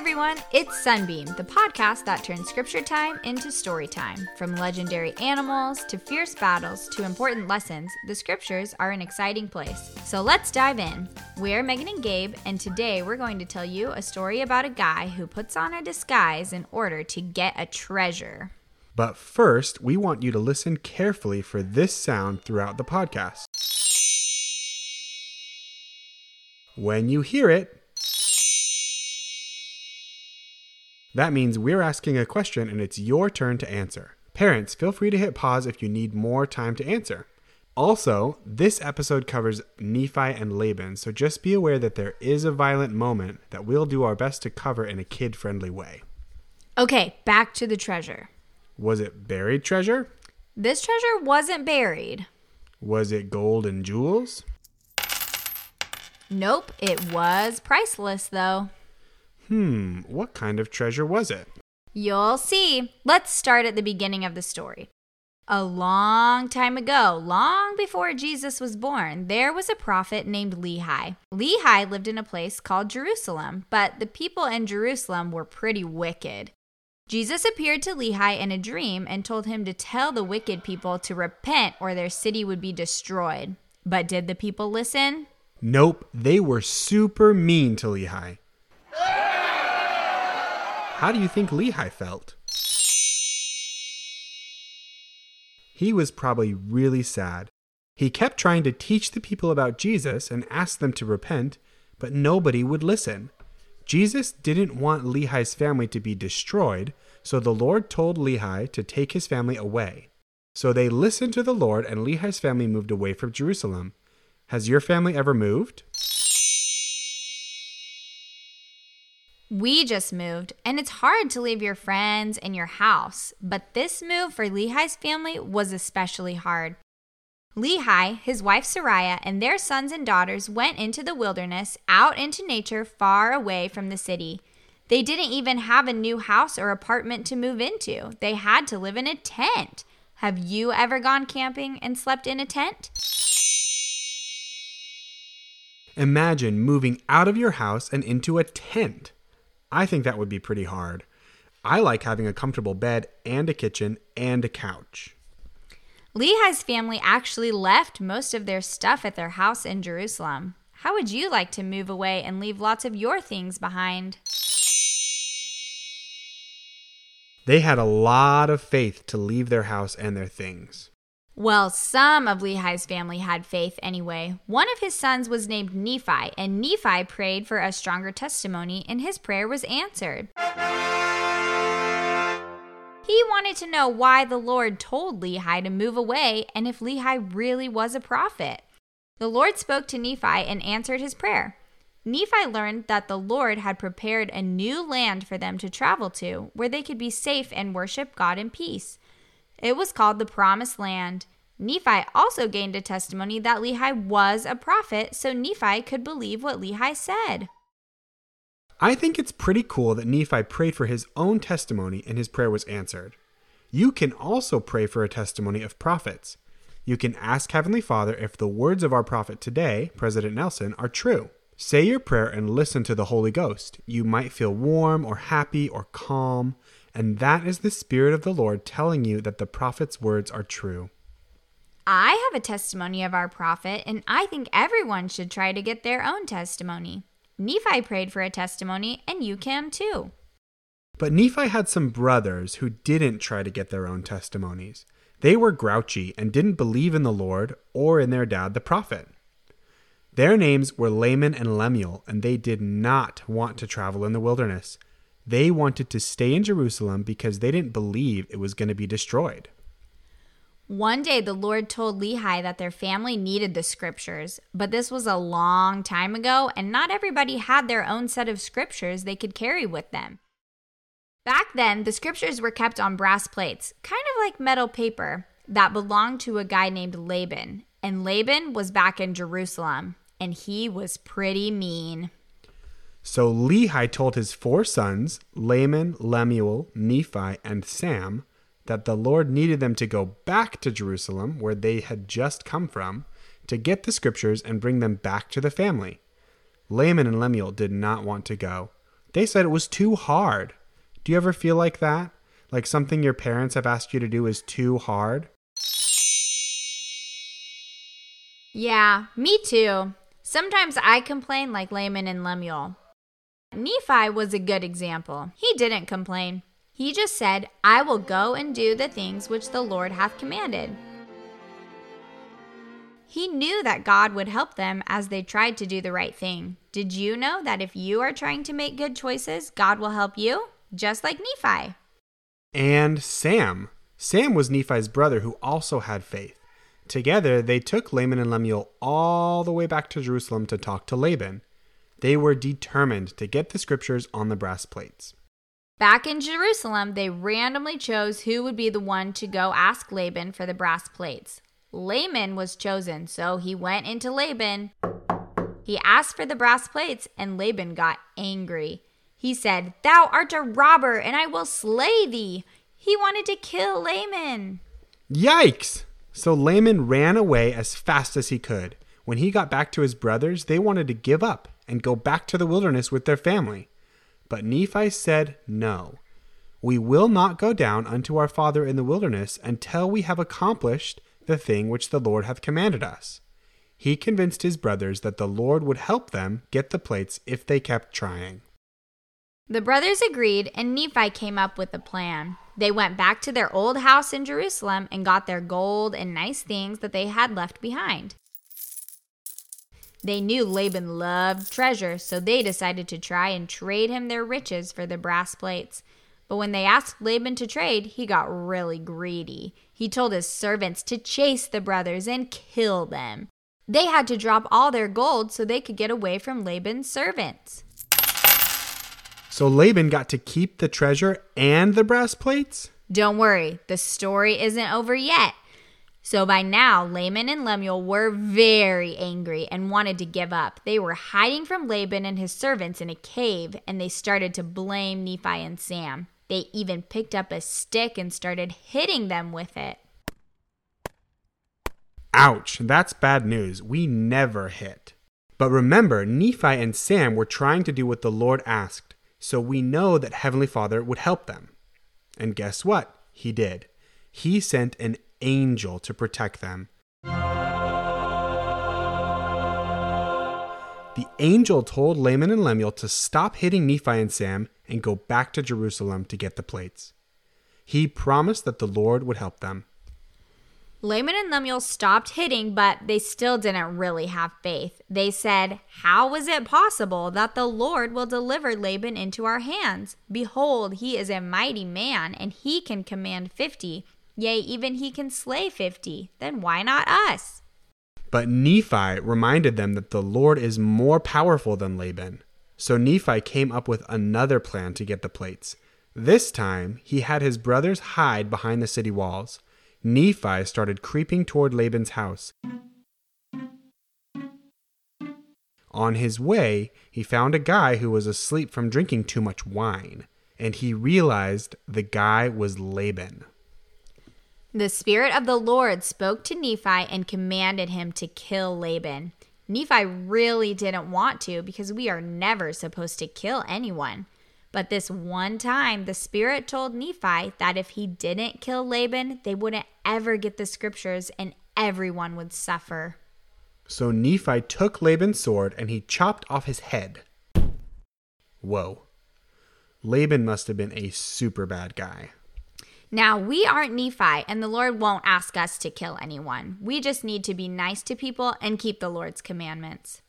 everyone, it's Sunbeam, the podcast that turns scripture time into story time. From legendary animals to fierce battles to important lessons, the scriptures are an exciting place. So let's dive in. We're Megan and Gabe, and today we're going to tell you a story about a guy who puts on a disguise in order to get a treasure. But first, we want you to listen carefully for this sound throughout the podcast. When you hear it, that means we're asking a question and it's your turn to answer. Parents, feel free to hit pause if you need more time to answer. Also, this episode covers Nephi and Laban, so just be aware that there is a violent moment that we'll do our best to cover in a kid friendly way. Okay, back to the treasure. Was it buried treasure? This treasure wasn't buried. Was it gold and jewels? Nope, it was priceless though. Hmm, what kind of treasure was it? You'll see. Let's start at the beginning of the story. A long time ago, long before Jesus was born, there was a prophet named Lehi. Lehi lived in a place called Jerusalem, but the people in Jerusalem were pretty wicked. Jesus appeared to Lehi in a dream and told him to tell the wicked people to repent or their city would be destroyed. But did the people listen? Nope, they were super mean to Lehi. How do you think Lehi felt? He was probably really sad. He kept trying to teach the people about Jesus and ask them to repent, but nobody would listen. Jesus didn't want Lehi's family to be destroyed, so the Lord told Lehi to take his family away. So they listened to the Lord, and Lehi's family moved away from Jerusalem. Has your family ever moved? We just moved, and it's hard to leave your friends and your house, but this move for Lehi's family was especially hard. Lehi, his wife Sariah, and their sons and daughters went into the wilderness, out into nature far away from the city. They didn't even have a new house or apartment to move into. They had to live in a tent. Have you ever gone camping and slept in a tent? Imagine moving out of your house and into a tent. I think that would be pretty hard. I like having a comfortable bed and a kitchen and a couch. Lehi's family actually left most of their stuff at their house in Jerusalem. How would you like to move away and leave lots of your things behind? They had a lot of faith to leave their house and their things. Well, some of Lehi's family had faith anyway. One of his sons was named Nephi, and Nephi prayed for a stronger testimony, and his prayer was answered. He wanted to know why the Lord told Lehi to move away and if Lehi really was a prophet. The Lord spoke to Nephi and answered his prayer. Nephi learned that the Lord had prepared a new land for them to travel to, where they could be safe and worship God in peace. It was called the Promised Land. Nephi also gained a testimony that Lehi was a prophet, so Nephi could believe what Lehi said. I think it's pretty cool that Nephi prayed for his own testimony and his prayer was answered. You can also pray for a testimony of prophets. You can ask Heavenly Father if the words of our prophet today, President Nelson, are true. Say your prayer and listen to the Holy Ghost. You might feel warm or happy or calm, and that is the Spirit of the Lord telling you that the prophet's words are true. I have a testimony of our prophet, and I think everyone should try to get their own testimony. Nephi prayed for a testimony, and you can too. But Nephi had some brothers who didn't try to get their own testimonies. They were grouchy and didn't believe in the Lord or in their dad, the prophet. Their names were Laman and Lemuel, and they did not want to travel in the wilderness. They wanted to stay in Jerusalem because they didn't believe it was going to be destroyed. One day, the Lord told Lehi that their family needed the scriptures, but this was a long time ago, and not everybody had their own set of scriptures they could carry with them. Back then, the scriptures were kept on brass plates, kind of like metal paper, that belonged to a guy named Laban. And Laban was back in Jerusalem, and he was pretty mean. So Lehi told his four sons, Laman, Lemuel, Nephi, and Sam, that the Lord needed them to go back to Jerusalem, where they had just come from, to get the scriptures and bring them back to the family. Laman and Lemuel did not want to go. They said it was too hard. Do you ever feel like that? Like something your parents have asked you to do is too hard? Yeah, me too. Sometimes I complain like Laman and Lemuel. Nephi was a good example. He didn't complain. He just said, I will go and do the things which the Lord hath commanded. He knew that God would help them as they tried to do the right thing. Did you know that if you are trying to make good choices, God will help you? Just like Nephi. And Sam. Sam was Nephi's brother who also had faith. Together, they took Laman and Lemuel all the way back to Jerusalem to talk to Laban. They were determined to get the scriptures on the brass plates. Back in Jerusalem, they randomly chose who would be the one to go ask Laban for the brass plates. Laman was chosen, so he went into Laban. He asked for the brass plates, and Laban got angry. He said, Thou art a robber, and I will slay thee. He wanted to kill Laman. Yikes! So Laman ran away as fast as he could. When he got back to his brothers, they wanted to give up and go back to the wilderness with their family. But Nephi said, No. We will not go down unto our father in the wilderness until we have accomplished the thing which the Lord hath commanded us. He convinced his brothers that the Lord would help them get the plates if they kept trying. The brothers agreed, and Nephi came up with a plan. They went back to their old house in Jerusalem and got their gold and nice things that they had left behind. They knew Laban loved treasure, so they decided to try and trade him their riches for the brass plates. But when they asked Laban to trade, he got really greedy. He told his servants to chase the brothers and kill them. They had to drop all their gold so they could get away from Laban's servants. So Laban got to keep the treasure and the brass plates? Don't worry, the story isn't over yet. So by now, Laman and Lemuel were very angry and wanted to give up. They were hiding from Laban and his servants in a cave, and they started to blame Nephi and Sam. They even picked up a stick and started hitting them with it. Ouch, that's bad news. We never hit. But remember, Nephi and Sam were trying to do what the Lord asked, so we know that Heavenly Father would help them. And guess what? He did. He sent an angel to protect them. The angel told Laman and Lemuel to stop hitting Nephi and Sam and go back to Jerusalem to get the plates. He promised that the Lord would help them. Laman and Lemuel stopped hitting, but they still didn't really have faith. They said, How is it possible that the Lord will deliver Laban into our hands? Behold, he is a mighty man, and he can command fifty. Yea, even he can slay fifty. Then why not us? But Nephi reminded them that the Lord is more powerful than Laban. So Nephi came up with another plan to get the plates. This time, he had his brothers hide behind the city walls. Nephi started creeping toward Laban's house. On his way, he found a guy who was asleep from drinking too much wine, and he realized the guy was Laban. The Spirit of the Lord spoke to Nephi and commanded him to kill Laban. Nephi really didn't want to because we are never supposed to kill anyone. But this one time, the Spirit told Nephi that if he didn't kill Laban, they wouldn't ever get the scriptures and everyone would suffer. So Nephi took Laban's sword and he chopped off his head. Whoa. Laban must have been a super bad guy. Now, we aren't Nephi, and the Lord won't ask us to kill anyone. We just need to be nice to people and keep the Lord's commandments.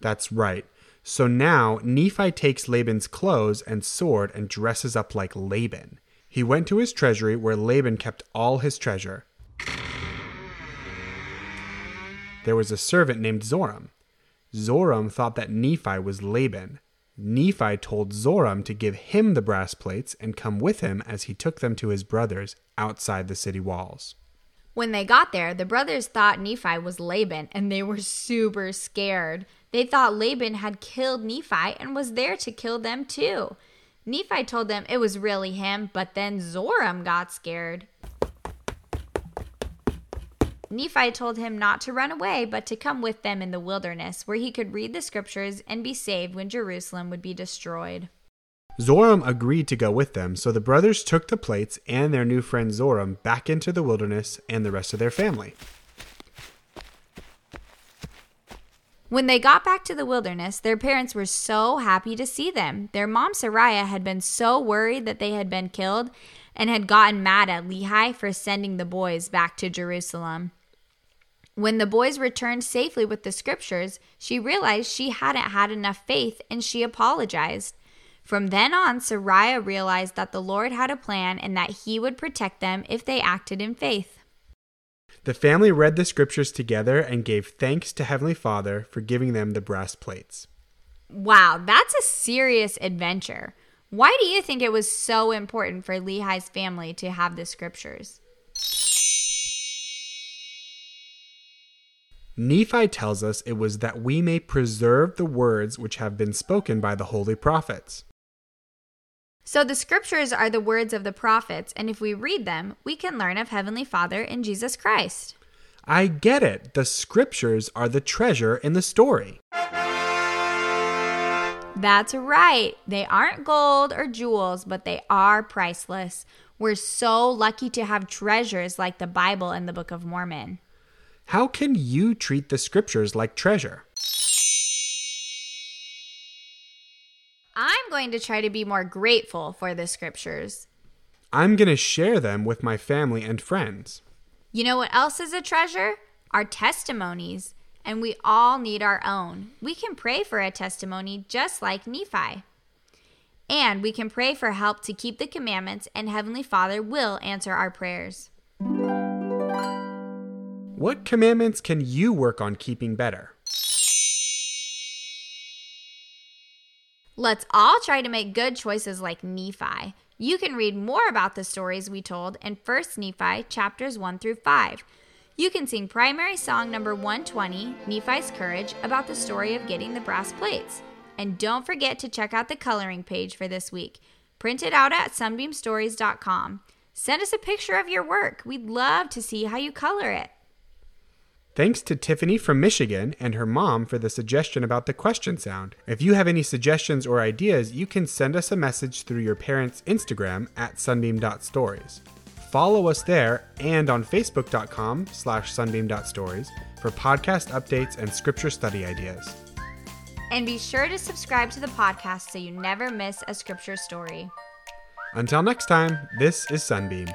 That's right. So now Nephi takes Laban's clothes and sword and dresses up like Laban. He went to his treasury where Laban kept all his treasure. There was a servant named Zoram. Zoram thought that Nephi was Laban. Nephi told Zoram to give him the brass plates and come with him as he took them to his brothers outside the city walls. When they got there, the brothers thought Nephi was Laban and they were super scared. They thought Laban had killed Nephi and was there to kill them too. Nephi told them it was really him, but then Zoram got scared. Nephi told him not to run away, but to come with them in the wilderness, where he could read the scriptures and be saved when Jerusalem would be destroyed. Zoram agreed to go with them, so the brothers took the plates and their new friend Zoram back into the wilderness and the rest of their family. When they got back to the wilderness, their parents were so happy to see them. Their mom, Sariah, had been so worried that they had been killed and had gotten mad at Lehi for sending the boys back to Jerusalem. When the boys returned safely with the scriptures, she realized she hadn't had enough faith and she apologized. From then on, Sariah realized that the Lord had a plan and that he would protect them if they acted in faith. The family read the scriptures together and gave thanks to Heavenly Father for giving them the brass plates. Wow, that's a serious adventure. Why do you think it was so important for Lehi's family to have the scriptures? Nephi tells us it was that we may preserve the words which have been spoken by the holy prophets. So the scriptures are the words of the prophets, and if we read them, we can learn of Heavenly Father in Jesus Christ. I get it. The scriptures are the treasure in the story. That's right. They aren't gold or jewels, but they are priceless. We're so lucky to have treasures like the Bible and the Book of Mormon. How can you treat the scriptures like treasure? I'm going to try to be more grateful for the scriptures. I'm going to share them with my family and friends. You know what else is a treasure? Our testimonies. And we all need our own. We can pray for a testimony just like Nephi. And we can pray for help to keep the commandments, and Heavenly Father will answer our prayers. What commandments can you work on keeping better? Let's all try to make good choices like Nephi. You can read more about the stories we told in 1 Nephi chapters 1 through 5. You can sing primary song number 120, Nephi's Courage, about the story of getting the brass plates. And don't forget to check out the coloring page for this week. Print it out at sunbeamstories.com. Send us a picture of your work. We'd love to see how you color it. Thanks to Tiffany from Michigan and her mom for the suggestion about the question sound. If you have any suggestions or ideas, you can send us a message through your parents' Instagram at sunbeam.stories. Follow us there and on facebook.com slash sunbeam.stories for podcast updates and scripture study ideas. And be sure to subscribe to the podcast so you never miss a scripture story. Until next time, this is Sunbeam.